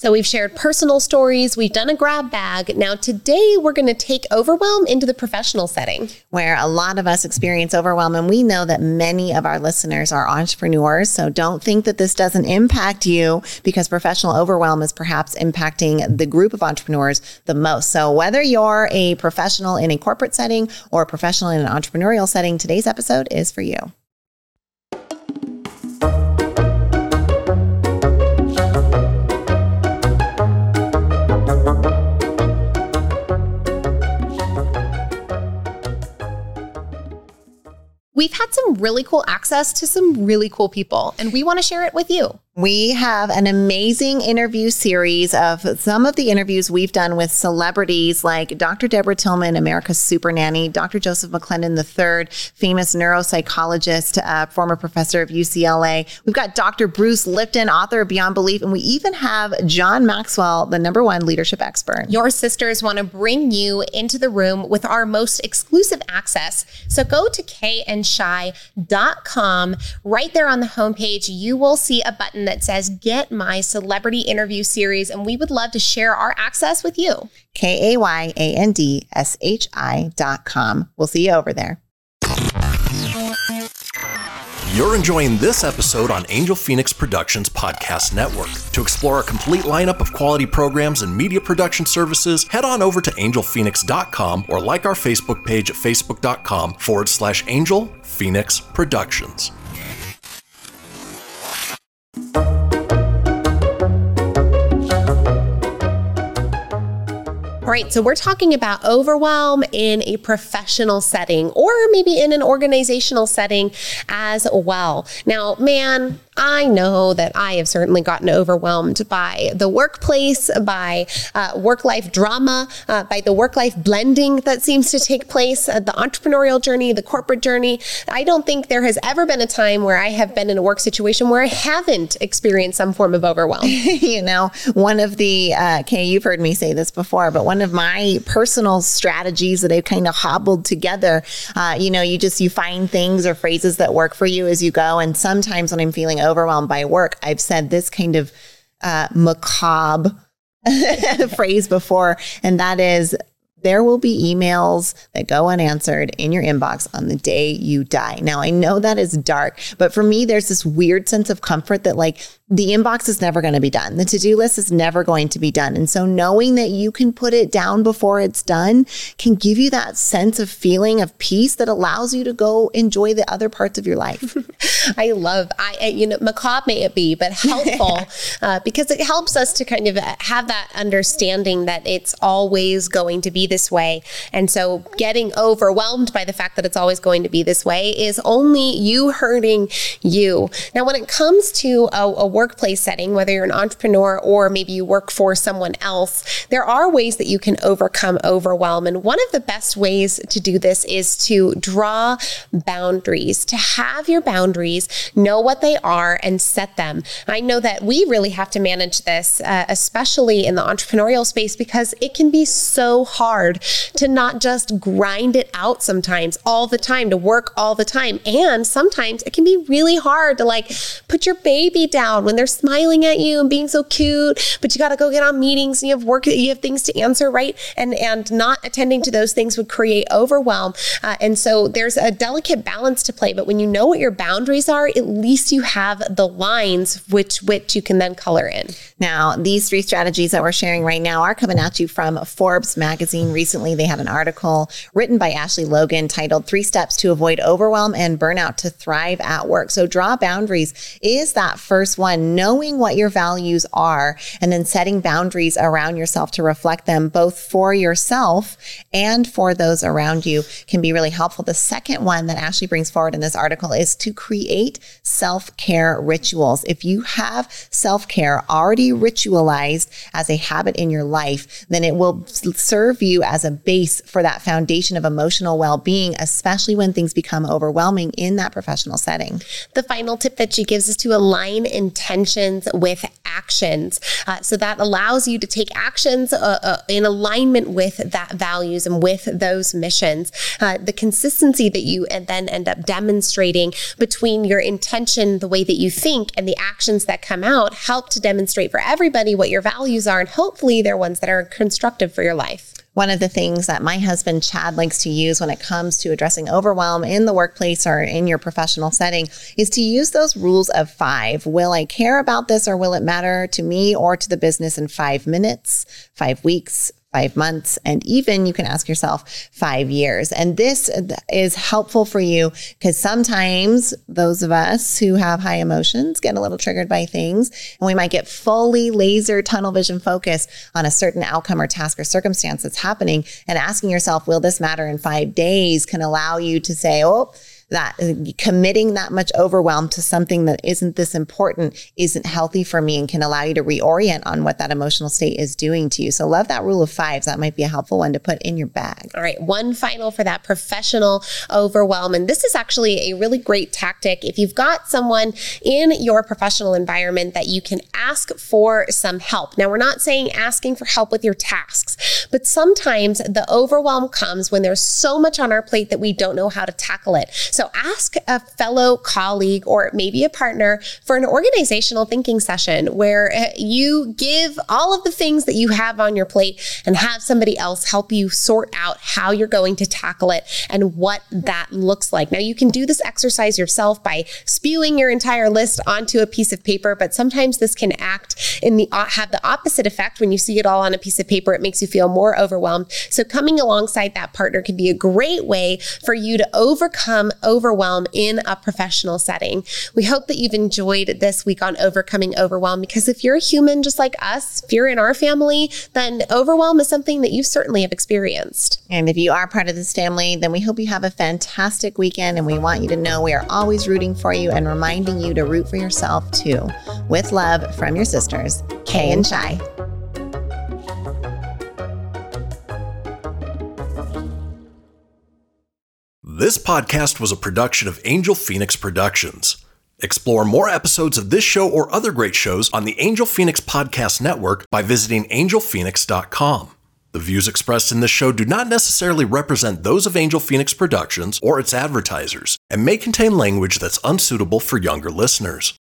So we've shared personal stories, we've done a grab bag. Now, today we're going to take overwhelm into the professional setting. Where a lot of us experience overwhelm, and we know that many of our listeners are entrepreneurs. So don't think that this doesn't impact you because professional overwhelm is perhaps impacting the group of entrepreneurs the most. So whether you're a professional in a corporate setting or a professional in an entrepreneurial setting, today's episode is for you. Really cool access to some really cool people, and we want to share it with you. We have an amazing interview series of some of the interviews we've done with celebrities like Dr. Deborah Tillman, America's Super Nanny, Dr. Joseph McClendon III, famous neuropsychologist, uh, former professor of UCLA. We've got Dr. Bruce Lipton, author of Beyond Belief, and we even have John Maxwell, the number one leadership expert. Your sisters want to bring you into the room with our most exclusive access. So go to kayandshi.com. Right there on the homepage, you will see a button that says Get My Celebrity Interview Series, and we would love to share our access with you. K A Y A N D S H I dot com. We'll see you over there. You're enjoying this episode on Angel Phoenix Productions Podcast Network. To explore a complete lineup of quality programs and media production services, head on over to angelphoenix.com or like our Facebook page at facebook.com forward slash Angel Phoenix Productions. Right, so we're talking about overwhelm in a professional setting or maybe in an organizational setting as well. Now, man, I know that I have certainly gotten overwhelmed by the workplace, by uh, work life drama, uh, by the work life blending that seems to take place, uh, the entrepreneurial journey, the corporate journey. I don't think there has ever been a time where I have been in a work situation where I haven't experienced some form of overwhelm. you know, one of the, uh, Kay, you've heard me say this before, but one of my personal strategies that I've kind of hobbled together, uh, you know, you just, you find things or phrases that work for you as you go. And sometimes when I'm feeling overwhelmed by work, I've said this kind of uh, macabre phrase before, and that is there will be emails that go unanswered in your inbox on the day you die. Now, I know that is dark, but for me, there's this weird sense of comfort that, like, the inbox is never going to be done. The to do list is never going to be done. And so knowing that you can put it down before it's done can give you that sense of feeling of peace that allows you to go enjoy the other parts of your life. I love, I, you know, macabre may it be, but helpful uh, because it helps us to kind of have that understanding that it's always going to be this way. And so getting overwhelmed by the fact that it's always going to be this way is only you hurting you. Now, when it comes to a, a workplace setting, whether you're an entrepreneur or maybe you work for someone else, there are ways that you can overcome overwhelm. And one of the best ways to do this is to draw boundaries, to have your boundaries, know what they are, and set them. I know that we really have to manage this, uh, especially in the entrepreneurial space, because it can be so hard to not just grind it out sometimes all the time, to work all the time. And sometimes it can be really hard to like put your baby down when they're smiling at you and being so cute, but you got to go get on meetings and you have work, you have things to answer, right? And and not attending to those things would create overwhelm. Uh, and so there's a delicate balance to play. But when you know what your boundaries are, at least you have the lines which which you can then color in. Now, these three strategies that we're sharing right now are coming at you from Forbes magazine. Recently, they had an article written by Ashley Logan titled Three Steps to Avoid Overwhelm and Burnout to Thrive at Work. So, draw boundaries is that first one one, knowing what your values are and then setting boundaries around yourself to reflect them both for yourself and for those around you can be really helpful. The second one that Ashley brings forward in this article is to create self care rituals. If you have self care already ritualized as a habit in your life, then it will serve you you as a base for that foundation of emotional well being, especially when things become overwhelming in that professional setting. The final tip that she gives is to align intentions with actions. Uh, so that allows you to take actions uh, uh, in alignment with that values and with those missions. Uh, the consistency that you and then end up demonstrating between your intention, the way that you think, and the actions that come out help to demonstrate for everybody what your values are. And hopefully they're ones that are constructive for your life. One of the things that my husband Chad likes to use when it comes to addressing overwhelm in the workplace or in your professional setting is to use those rules of five. Will I care about this or will it matter to me or to the business in five minutes, five weeks, five months, and even you can ask yourself five years. And this is helpful for you because sometimes those of us who have high emotions get a little triggered by things and we might get fully laser tunnel vision focus on a certain outcome or task or circumstance that's happening and asking yourself, will this matter in five days can allow you to say, oh, that uh, committing that much overwhelm to something that isn't this important isn't healthy for me and can allow you to reorient on what that emotional state is doing to you. So love that rule of fives. That might be a helpful one to put in your bag. All right. One final for that professional overwhelm. And this is actually a really great tactic. If you've got someone in your professional environment that you can ask for some help. Now, we're not saying asking for help with your tasks, but sometimes the overwhelm comes when there's so much on our plate that we don't know how to tackle it. Ask a fellow colleague or maybe a partner for an organizational thinking session where uh, you give all of the things that you have on your plate and have somebody else help you sort out how you're going to tackle it and what that looks like. Now, you can do this exercise yourself by spewing your entire list onto a piece of paper, but sometimes this can act in the have the opposite effect when you see it all on a piece of paper. It makes you feel more overwhelmed. So, coming alongside that partner can be a great way for you to overcome overwhelm in a professional setting. We hope that you've enjoyed this week on overcoming overwhelm because if you're a human just like us, if you're in our family, then overwhelm is something that you certainly have experienced. And if you are part of this family, then we hope you have a fantastic weekend and we want you to know we are always rooting for you and reminding you to root for yourself too. With love from your sisters, Kay and Shi. This podcast was a production of Angel Phoenix Productions. Explore more episodes of this show or other great shows on the Angel Phoenix Podcast Network by visiting angelphoenix.com. The views expressed in this show do not necessarily represent those of Angel Phoenix Productions or its advertisers and may contain language that's unsuitable for younger listeners.